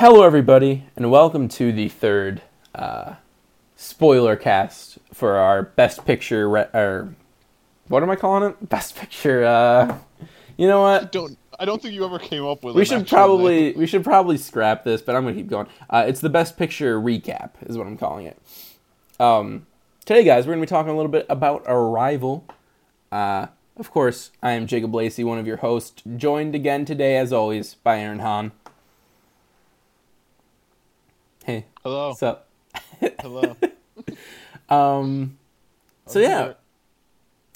Hello, everybody, and welcome to the third uh, spoiler cast for our Best Picture. Re- or what am I calling it? Best Picture. Uh, you know what? don't I don't think you ever came up with. We should probably name. we should probably scrap this, but I'm gonna keep going. Uh, it's the Best Picture recap, is what I'm calling it. Um, today, guys, we're gonna be talking a little bit about Arrival. Uh, of course, I am Jacob Lacey, one of your hosts, joined again today, as always, by Aaron Hahn. Hey, Hello. up? Hello. Um, so yeah,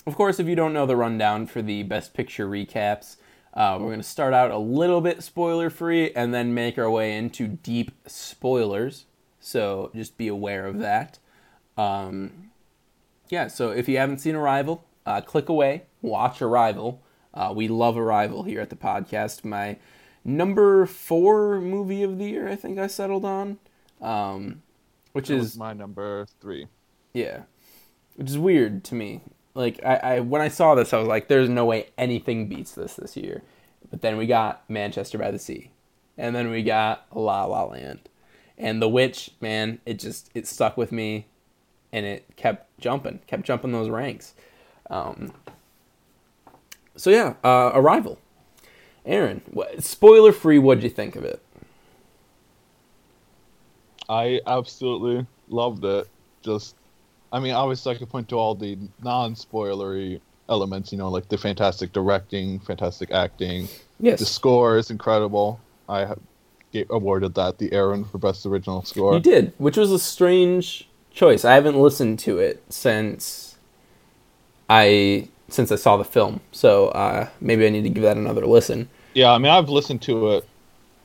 of course, if you don't know the rundown for the Best Picture recaps, uh, we're going to start out a little bit spoiler free and then make our way into deep spoilers. So just be aware of that. Um, yeah, so if you haven't seen Arrival, uh, click away, watch Arrival. Uh, we love Arrival here at the podcast. My number four movie of the year, I think I settled on, um, which That is my number three. yeah, which is weird to me. Like I, I when I saw this, I was like, "There's no way anything beats this this year." But then we got Manchester by the Sea, and then we got La La Land, and The Witch. Man, it just it stuck with me, and it kept jumping, kept jumping those ranks. Um, so yeah, uh, Arrival. Aaron, what, spoiler free. What'd you think of it? I absolutely loved it. Just, I mean, obviously, I could point to all the non-spoilery elements. You know, like the fantastic directing, fantastic acting. Yes, The score is incredible. I awarded that the Aaron for best original score. You did, which was a strange choice. I haven't listened to it since I since I saw the film, so uh, maybe I need to give that another listen. Yeah, I mean, I've listened to it,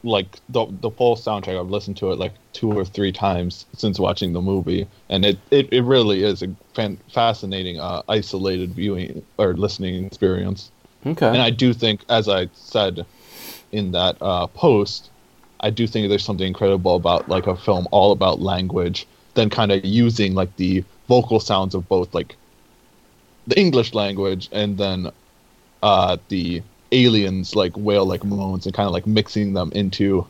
like the the full soundtrack. I've listened to it like two or three times since watching the movie, and it it, it really is a fan, fascinating, uh, isolated viewing or listening experience. Okay. And I do think, as I said in that uh, post, I do think there's something incredible about like a film all about language, then kind of using like the vocal sounds of both like the English language and then uh, the aliens like whale like moans and kind of like mixing them into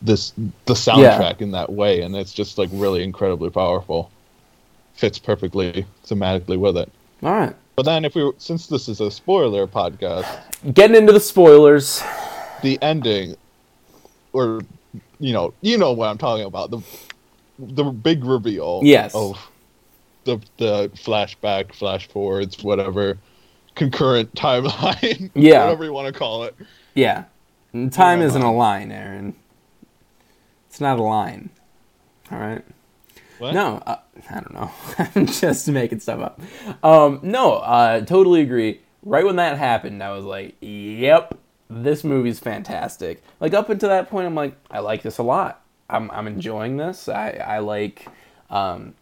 this the soundtrack in that way, and it's just like really incredibly powerful. Fits perfectly thematically with it. All right. But then, if we were, since this is a spoiler podcast, Getting into the spoilers. the ending or you know you know what i'm talking about the the big reveal Yes. of the the flashback flash forwards whatever concurrent timeline Yeah. whatever you want to call it Yeah. And time Yeah. isn't a line, Aaron. It's not a line. All right. what? No, uh, I don't know. I'm just making stuff up. Um, no, uh, totally agree. Right when that happened, I was like, "Yep, this movie's fantastic." Like up until that point, I'm like, "I like this a lot. I'm I'm enjoying this. I I like um,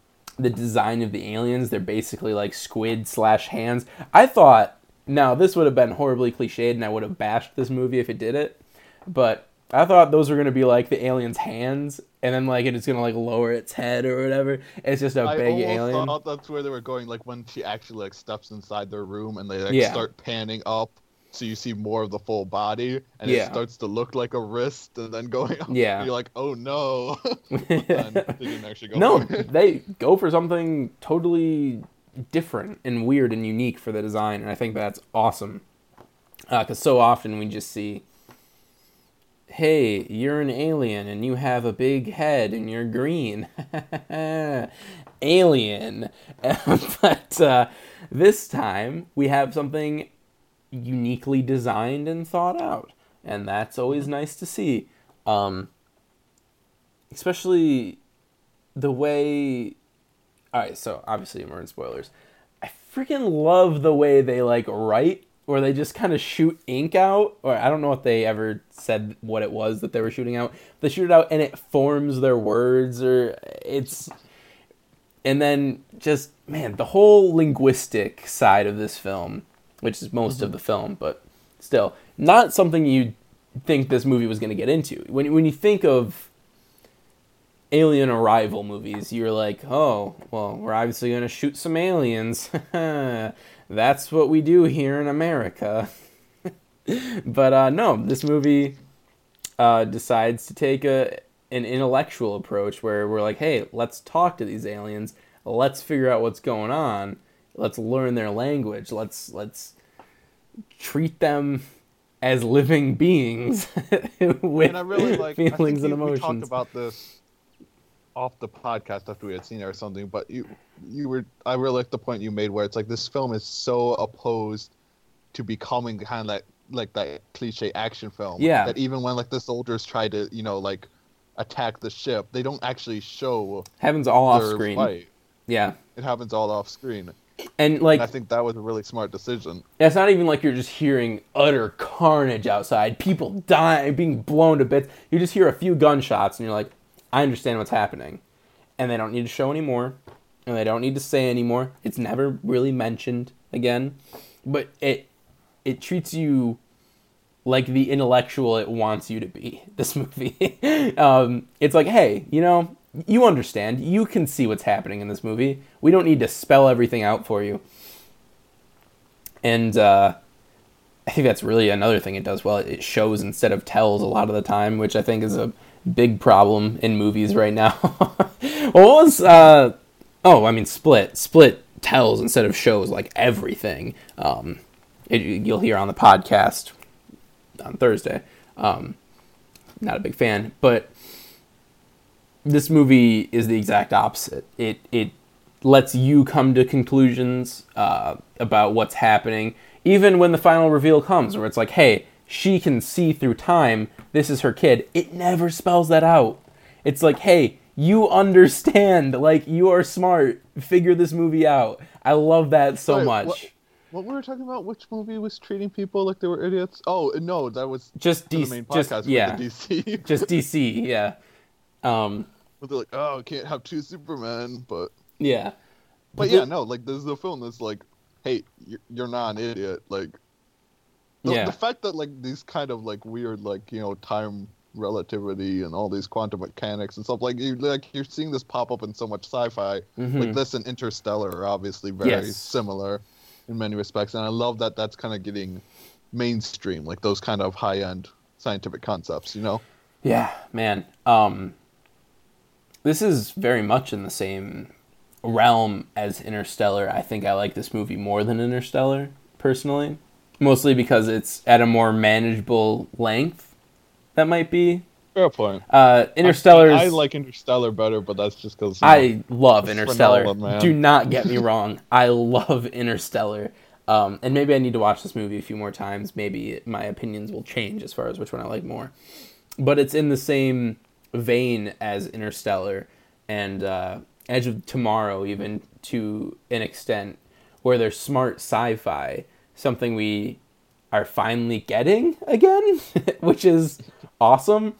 the design of the aliens. They're basically like squid slash hands. I thought now this would have been horribly cliched, and I would have bashed this movie if it did it, but I thought those were gonna be like the alien's hands, and then like it's gonna like lower its head or whatever. It's just a I big alien. thought that's where they were going, like when she actually like steps inside their room and they like Yeah. start panning up, so you see more of the full body, and Yeah. it starts to look like a wrist, and then going up. Yeah. you're like, oh no. But then they didn't actually go. no, for they go for something totally different and weird and unique for the design, and I think that's awesome. Because so often we just see, hey, you're an alien and you have a big head and you're green. alien. but uh, this time we have something uniquely designed and thought out, and that's always nice to see. Um, especially the way all right so obviously we're in spoilers. I freaking love the way they like write where they just kind of shoot ink out or i don't know if they ever said what it was that they were shooting out. They shoot it out and it forms their words or it's and then just man the whole linguistic side of this film which is most of the film but still not something you think this movie was going to get into when, when you think of alien arrival movies, you're like, oh, well, we're obviously going to shoot some aliens. That's what we do here in America. but uh, no, this movie uh, decides to take a an intellectual approach where we're like, hey, let's talk to these aliens. Let's figure out what's going on. Let's learn their language. Let's let's treat them as living beings with and I really like feelings and we- We talked about this off the podcast after we had seen it or something, but you you were I really like the point you made where it's like this film is so opposed to becoming kind of like like that cliche action film. Yeah. That even when like the soldiers try to you know like attack the ship, they don't actually show Happens all off screen. fight. Yeah, It happens all off screen. And like I think that was a really smart decision. It's not even like you're just hearing utter carnage outside, people dying, being blown to bits. You just hear a few gunshots, and you're like, I understand what's happening. And they don't need to show anymore, and they don't need to say anymore. It's never really mentioned again, but it it treats you like the intellectual it wants you to be. This movie, um, it's like, hey, you know, you understand, you can see what's happening in this movie. We don't need to spell everything out for you. And uh, I think that's really another thing it does well. It shows instead of tells a lot of the time, which I think is a big problem in movies right now. what was uh, oh, I mean, Split. Split tells instead of shows like everything. Um, it, you'll hear on the podcast on Thursday. Um, not a big fan, but this movie is the exact opposite. It it lets you come to conclusions uh, about what's happening, even when the final reveal comes, where it's like, hey, she can see through time. This is her kid. It never spells that out. It's like, hey, you understand. Like you are smart. Figure this movie out. I love that so Wait, much. what- What we were talking about? Which movie was treating people like they were idiots? Oh no, that was Just DC. Just yeah. DC. Just DC. Yeah. Um. Where they're like, oh, I can't have two Supermen, but Yeah. but yeah, no, like this is a film that's like, hey, you're, you're not an idiot. Like, the, Yeah. the fact that like these kind of like weird like you know time relativity and all these quantum mechanics and stuff like you like you're seeing this pop up in so much sci-fi. Mhm. Like this and Interstellar are obviously very Yes. similar in many respects, and I love that that's kind of getting mainstream, like those kind of high end scientific concepts. You know. Yeah, man. Um, this is very much in the same realm as Interstellar. I think I like this movie more than Interstellar personally, mostly because it's at a more manageable length. That might be. Fair point. Uh, Interstellar. I, I like Interstellar better, but that's just because I love Interstellar. Do not get me wrong. I love Interstellar. Um, and maybe I need to watch this movie a few more times. Maybe my opinions will change as far as which one I like more. But it's in the same vein as Interstellar and uh, Edge of Tomorrow, even to an extent, where there's smart sci-fi, something we are finally getting again, which is awesome.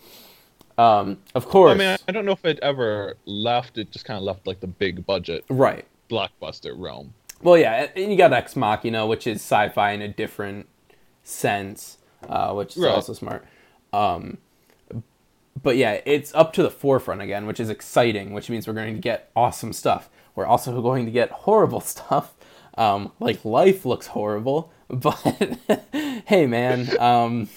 Um, of course, I mean, I don't know if it ever left. It just kind of left like the big budget right. blockbuster realm. Well, yeah, and you got Ex Machina, which is sci-fi in a different sense, uh, which is Right. also smart. Um, but yeah, it's up to the forefront again, which is exciting. Which means we're going to get awesome stuff. We're also going to get horrible stuff. Um, like life looks horrible, but hey, man, um,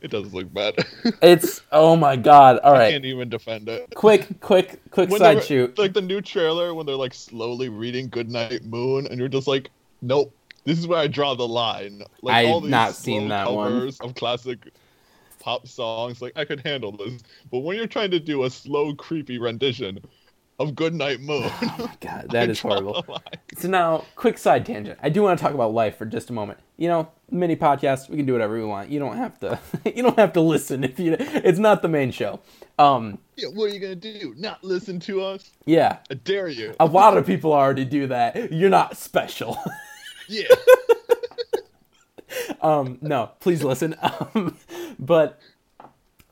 It does look bad. it's oh my god! All right, I can't even defend it. quick, quick, quick When side were- shoot. Like the new trailer when they're like slowly reading Goodnight Moon, and you're just like, nope. This is where I draw the line. Like I've all these not seen that one. of classic pop songs, like I could handle this. But when you're trying to do a slow, creepy rendition of Goodnight Moon, God, I that is horrible. So now, quick side tangent. I do want to talk about life for just a moment. You know, mini podcast. We can do whatever we want. You don't have to. you don't have to listen if you. It's not the main show. Um. Yeah, what are you gonna do? Not listen to us? Yeah. I dare you. A lot of people already do that. You're not special. Yeah. Um. No. Please listen. Um. But,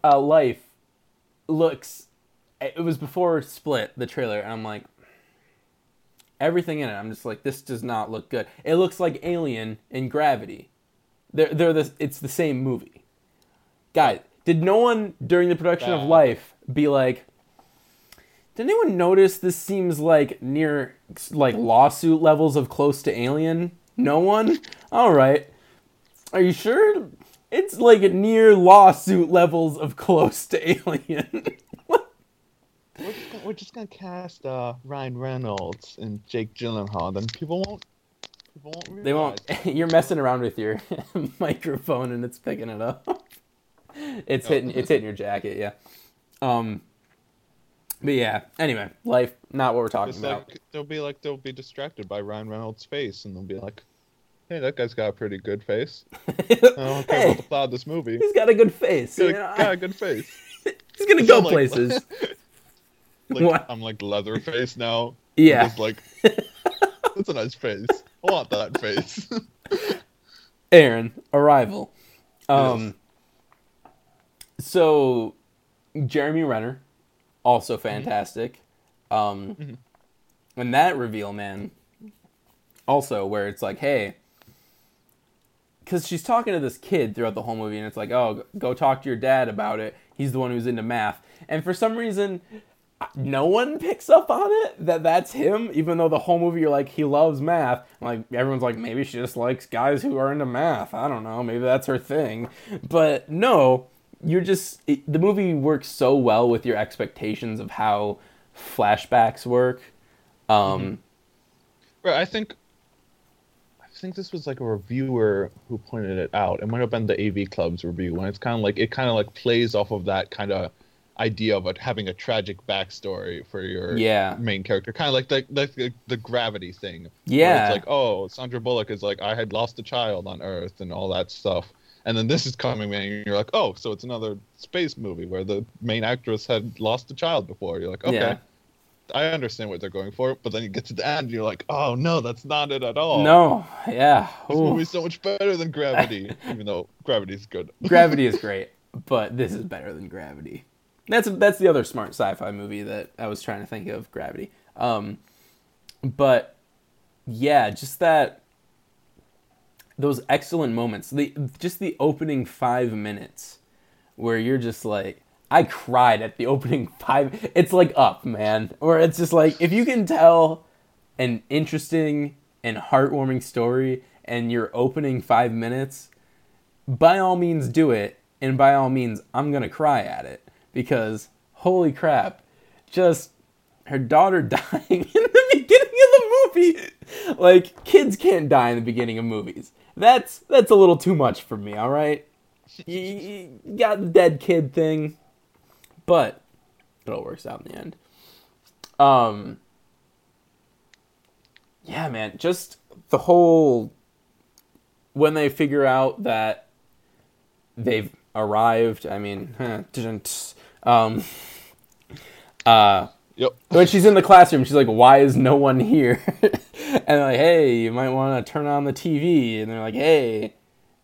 uh, life looks. It was before Split the trailer, and I'm like. Everything in it, I'm just like, this does not look good. It looks like Alien in Gravity. They're they're the it's the same movie. Guys, did no one during the production of Life be like did anyone notice this seems like near like lawsuit levels of close to Alien? No one? All right. Are you sure? it's like near lawsuit levels of close to Alien. We're just, gonna, we're just gonna cast uh, Ryan Reynolds and Jake Gyllenhaal, then people won't. People won't. Realize. they won't. You're messing around with your microphone and it's picking it up. It's hitting. It's hitting your jacket. Yeah. Um. But yeah. Anyway, life. Not what we're talking It's about. like they'll be like they'll be distracted by Ryan Reynolds' face, and they'll be like, "Hey, that guy's got a pretty good face. I don't care hey, about the plot of this movie. he's got a good face. He's you got, know? got a good face." He's gonna go like- places. Like? I'm like Leatherface now. Yeah. It's like that's a nice face. I want that face. Aaron, Arrival. Um, so Jeremy Renner, also fantastic. Um, and that reveal, man, also where it's like, hey, because she's talking to this kid throughout the whole movie, and it's like, oh, go talk to your dad about it. He's the one who's into math, and for some reason. No one picks up on it that that's him, even though the whole movie you're like he loves math. Like everyone's like maybe she just likes guys who are into math. I don't know, maybe that's her thing. But no, you're just it, the movie works so well with your expectations of how flashbacks work. Um, Right, I think think this was like a reviewer who pointed it out. It might have been the AV Club's review when it's kind of like it kind of like plays off of that kind of idea of it having a tragic backstory for your Yeah. main character, kind of like the, like the the gravity thing. Yeah. it's like oh, Sandra Bullock is like I had lost a child on Earth and all that stuff. And then this is coming in, and you're like, oh, so it's another space movie where the main actress had lost a child before. You're like, okay, Yeah. I understand what they're going for, but then you get to the end, and you're like, oh no, that's not it at all. no, yeah, this Ooh. movie's so much better than Gravity, even though Gravity's good. Gravity is great, but this is better than Gravity. That's that's the other smart sci-fi movie that I was trying to think of. Gravity. Um, but yeah, just that those excellent moments. The just the opening five minutes where you're just like. I cried at the opening five. It's like up, man. Or it's just like if you can tell an interesting and heartwarming story and your opening five minutes, by all means do it and by all means i'm gonna cry at it because holy crap just her daughter dying in the beginning of the movie like kids can't die in the beginning of movies that's that's a little too much for me all right you, you got the dead kid thing but it all works out in the end um yeah man just the whole when they figure out that they've arrived. I mean, didn't. Um, uh, Yep. when she's in the classroom, she's like, "Why is no one here?" and they're like, "Hey, you might want to turn on the TV." And they're like, "Hey,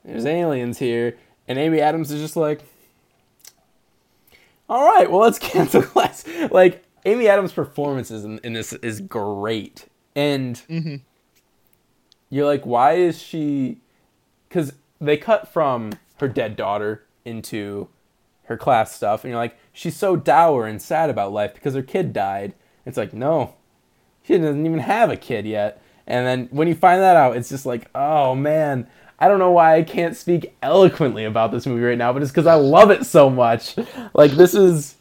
there's aliens here." And Amy Adams is just like, "All right, well, let's cancel class." Like Amy Adams' performances in, in this is great, and mm-hmm. you're like, "Why is she?" Because they cut from her dead daughter into her class stuff, and you're like, she's so dour and sad about life because her kid died. It's like, no, she doesn't even have a kid yet. And then when you find that out, it's just like, oh man, I don't know why I can't speak eloquently about this movie right now, but it's because I love it so much. Like this is,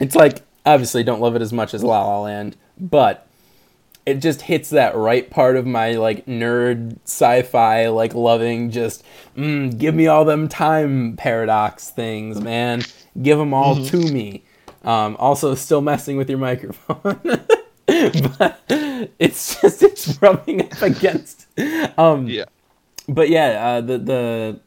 it's like obviously don't love it as much as La La Land, but it just hits that right part of my like nerd sci-fi like loving just mm, give me all them time paradox things man. Give them all to me. Um, also still messing with your microphone. But it's just it's rubbing up against um Yeah. but yeah uh, the the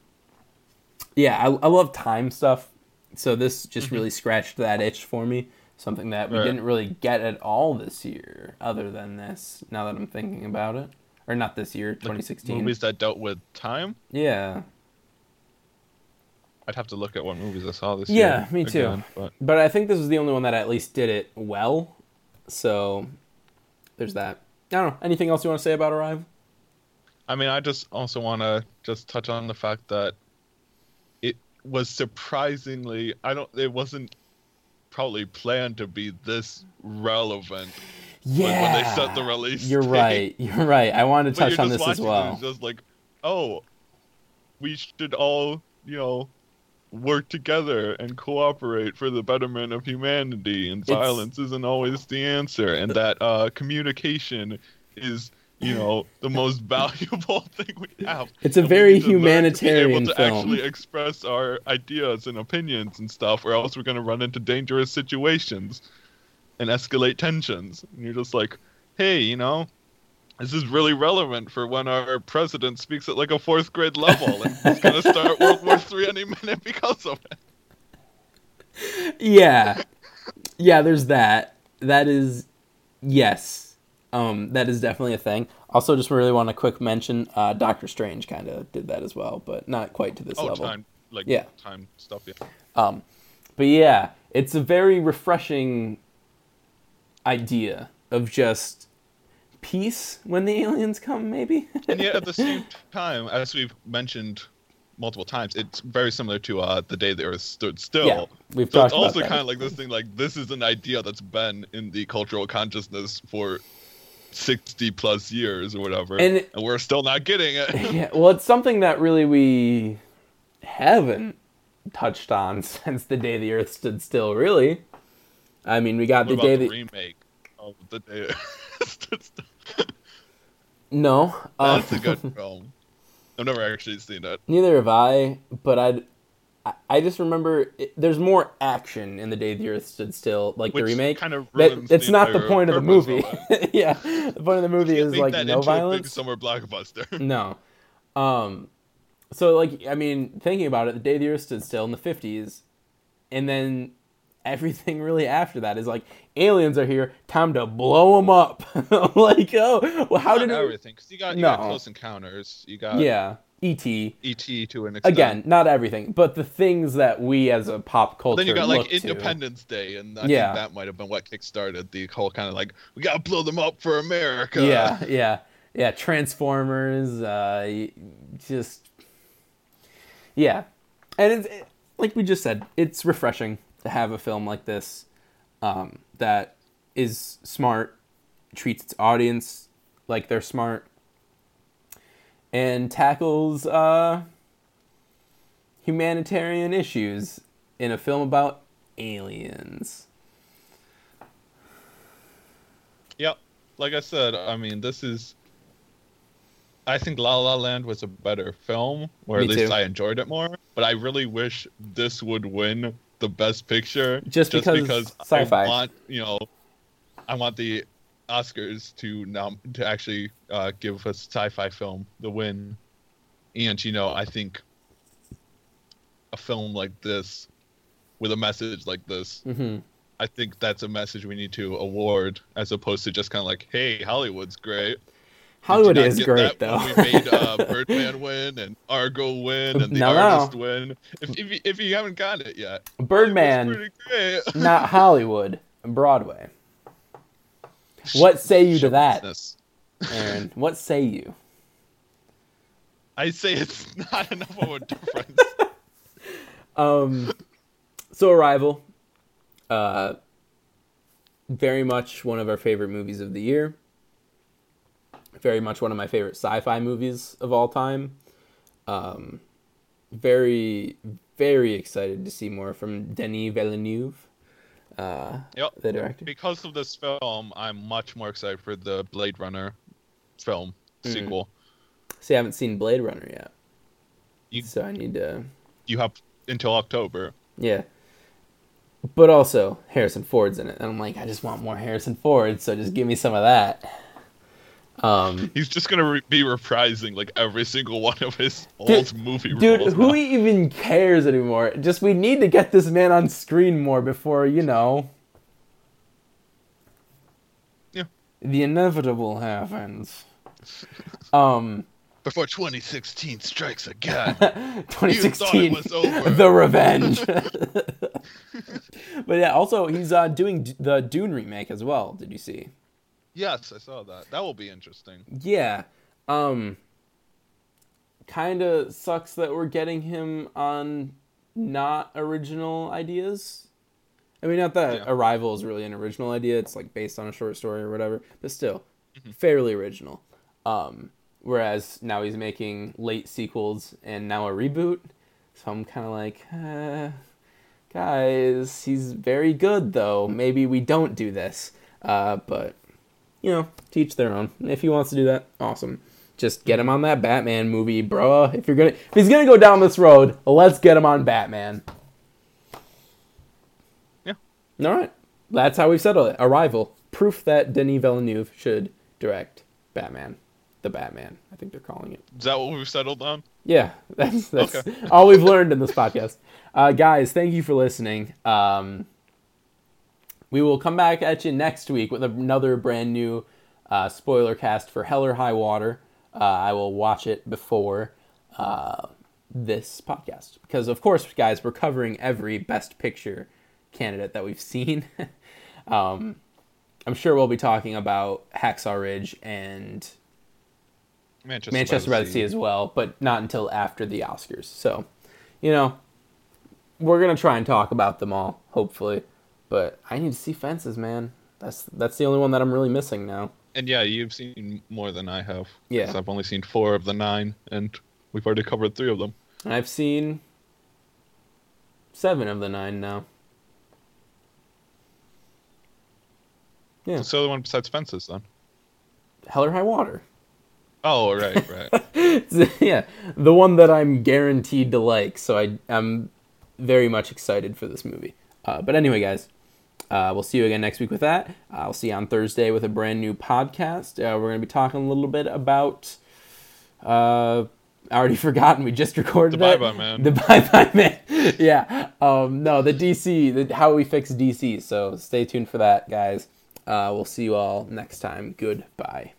yeah I, I love time stuff so this just really scratched that itch for me something that we Right. didn't really get at all this year other than this now that i'm thinking about it or not this year 2016 Movies that dealt with time. yeah I'd have to look at what movies I saw this Yeah, year. Yeah, me too. again, but but i think this was the only one that at least did it well so there's that i don't know anything else you want to say about arrive I mean, I just also want to just touch on the fact that it was surprisingly. I don't. It wasn't probably planned to be this relevant. yeah when they set the release you're date. right you're right i wanted to touch on this as it, well just like, oh, we should all, you know, work together and cooperate for the betterment of humanity, and It's- violence isn't always the answer, and that uh, communication is, you know, the most valuable thing we have. It's a And very need to learn to be humanitarian able to film. actually express our ideas and opinions and stuff, or else we're going to run into dangerous situations and escalate tensions. And you're just like, hey, you know, this is really relevant for when our president speaks at like a fourth grade level and he's going to start World War Three any minute because of it. yeah yeah there's that that is yes um that is definitely a thing also just really want to quick mention uh doctor strange kind of did that as well but not quite to this Oh, level time, like Yeah. time stuff. Yeah. um but yeah it's a very refreshing idea of just peace when the aliens come maybe and yet at the same time, as we've mentioned multiple times, it's very similar to uh, the day the Earth stood still. Yeah, we've so talked it's about also kind of like this thing, like this is an idea that's been in the cultural consciousness for sixty plus years or whatever, And- and, we're still not getting it. yeah well it's something that really we haven't touched on since the day the earth stood still really i mean we got what the day the that remake of the day the Earth stood still? no uh, That's a good film. I've never actually seen it. neither have i but i'd I- I just remember it, there's more action in the day the Earth stood still, like Which the remake. kind of That- it's not the point of the movie. yeah, the point of the movie is like that no into a big violence. summer blockbuster. No. Um so like I mean, thinking about it, the day the earth stood still in the 50s and then everything really after that is like aliens are here, time to blow them up. like, oh, well how Not did everything? Because you got you No. got Close Encounters, you got Yeah, ET. ET to an extent. Again, not everything, but the things that we as a pop culture then you got like look to. Independence Day, and I Yeah. think that might have been what kickstarted the whole kind of like we gotta blow them up for America. Yeah, yeah, yeah. Transformers, uh, just yeah, and it's it, like we just said, it's refreshing to have a film like this um, that is smart, treats its audience like they're smart, and tackles uh, humanitarian issues in a film about aliens. Yep. Like I said, I mean, this is. I think La La Land was a better film, or Me at least too. I enjoyed it more. But I really wish this would win the Best Picture, Just because sci-fi. I want, you know, I want the Oscars to nom- to actually uh, give a sci-fi film the win, and you know, I think a film like this, with a message like this, hmm I think that's a message we need to award as opposed to just kind of like, hey, Hollywood's great. Hollywood is great though. we made uh, Birdman win and Argo win and the No, no. artist win. If, if, you, if you haven't got it yet, Birdman. Great. not Hollywood, Broadway. What say you to that. Aaron? What say you? I say it's not enough of a difference. Um, so Arrival, uh, very much one of our favorite movies of the year. Very much one of my favorite sci-fi movies of all time. Um, very, very excited to see more from Denis Villeneuve, uh, yep. the director. Because of this film, I'm much more excited for the Blade Runner film Mm. sequel. See, I haven't seen Blade Runner yet, You- so I need to. You have until October. Yeah. But also Harrison Ford's in it, and I'm like, I just want more Harrison Ford, so just give me some of that. Um, He's just gonna re- be reprising like every single one of his Dude- old movie dude, roles. who now. even cares anymore? Just we need to get this man on screen more before you know. Yeah. The inevitable happens. Um, Before 2016 strikes again. 2016, was over. the revenge. but yeah, also he's uh, doing D- the Dune remake as well. Did you see? Yes, I saw that. That will be interesting. Yeah. Um kind of sucks that we're getting him on not original ideas. I mean, not that Yeah. Arrival is really an original idea. It's like based on a short story or whatever, but still Mm-hmm. fairly original. Um whereas now he's making late sequels and now a reboot. So I'm kind of like, uh, guys, he's very good though. Maybe we don't do this. Uh, but you know, teach their own. If he wants to do that, awesome. Just get him on that Batman movie, bro. If you're gonna, if he's gonna go down this road, let's get him on Batman. Yeah. All right. That's how we settle it. Arrival. Proof that Denis Villeneuve should direct Batman. The Batman, I think they're calling it. Is that what we've settled on? Yeah, that's, that's Okay. all we've learned in this podcast. Uh, guys, thank you for listening. Um, we will come back at you next week with another brand new uh, spoiler cast for Hell or High Water. Uh, I will watch it before uh, this podcast because, of course, guys, we're covering every Best Picture candidate that we've seen. um, I'm sure we'll be talking about Hacksaw Ridge and Manchester, Manchester by the Sea as well, but not until after the Oscars. So, you know, we're gonna try and talk about them all, hopefully. But I need to see Fences, man. That's that's the only one that I'm really missing now. And yeah, you've seen more than I have. Yeah. I've only seen four of the nine, and we've already covered three of them. I've seen seven of the nine now. Yeah, What's the other one besides Fences then? Hell or High Water. Oh, right, right. yeah, the one that I'm guaranteed to like. So I I'm very much excited for this movie. Uh, but anyway, guys, uh, we'll see you again next week with that. I'll see you on Thursday with a brand new podcast. Uh, we're gonna be talking a little bit about. Uh, I already forgotten. We just recorded The it. Bye Bye Man. The Bye Bye Man. yeah. Um, no, the DC. The, how we fix DC. So stay tuned for that, guys. Uh, we'll see you all next time. Goodbye.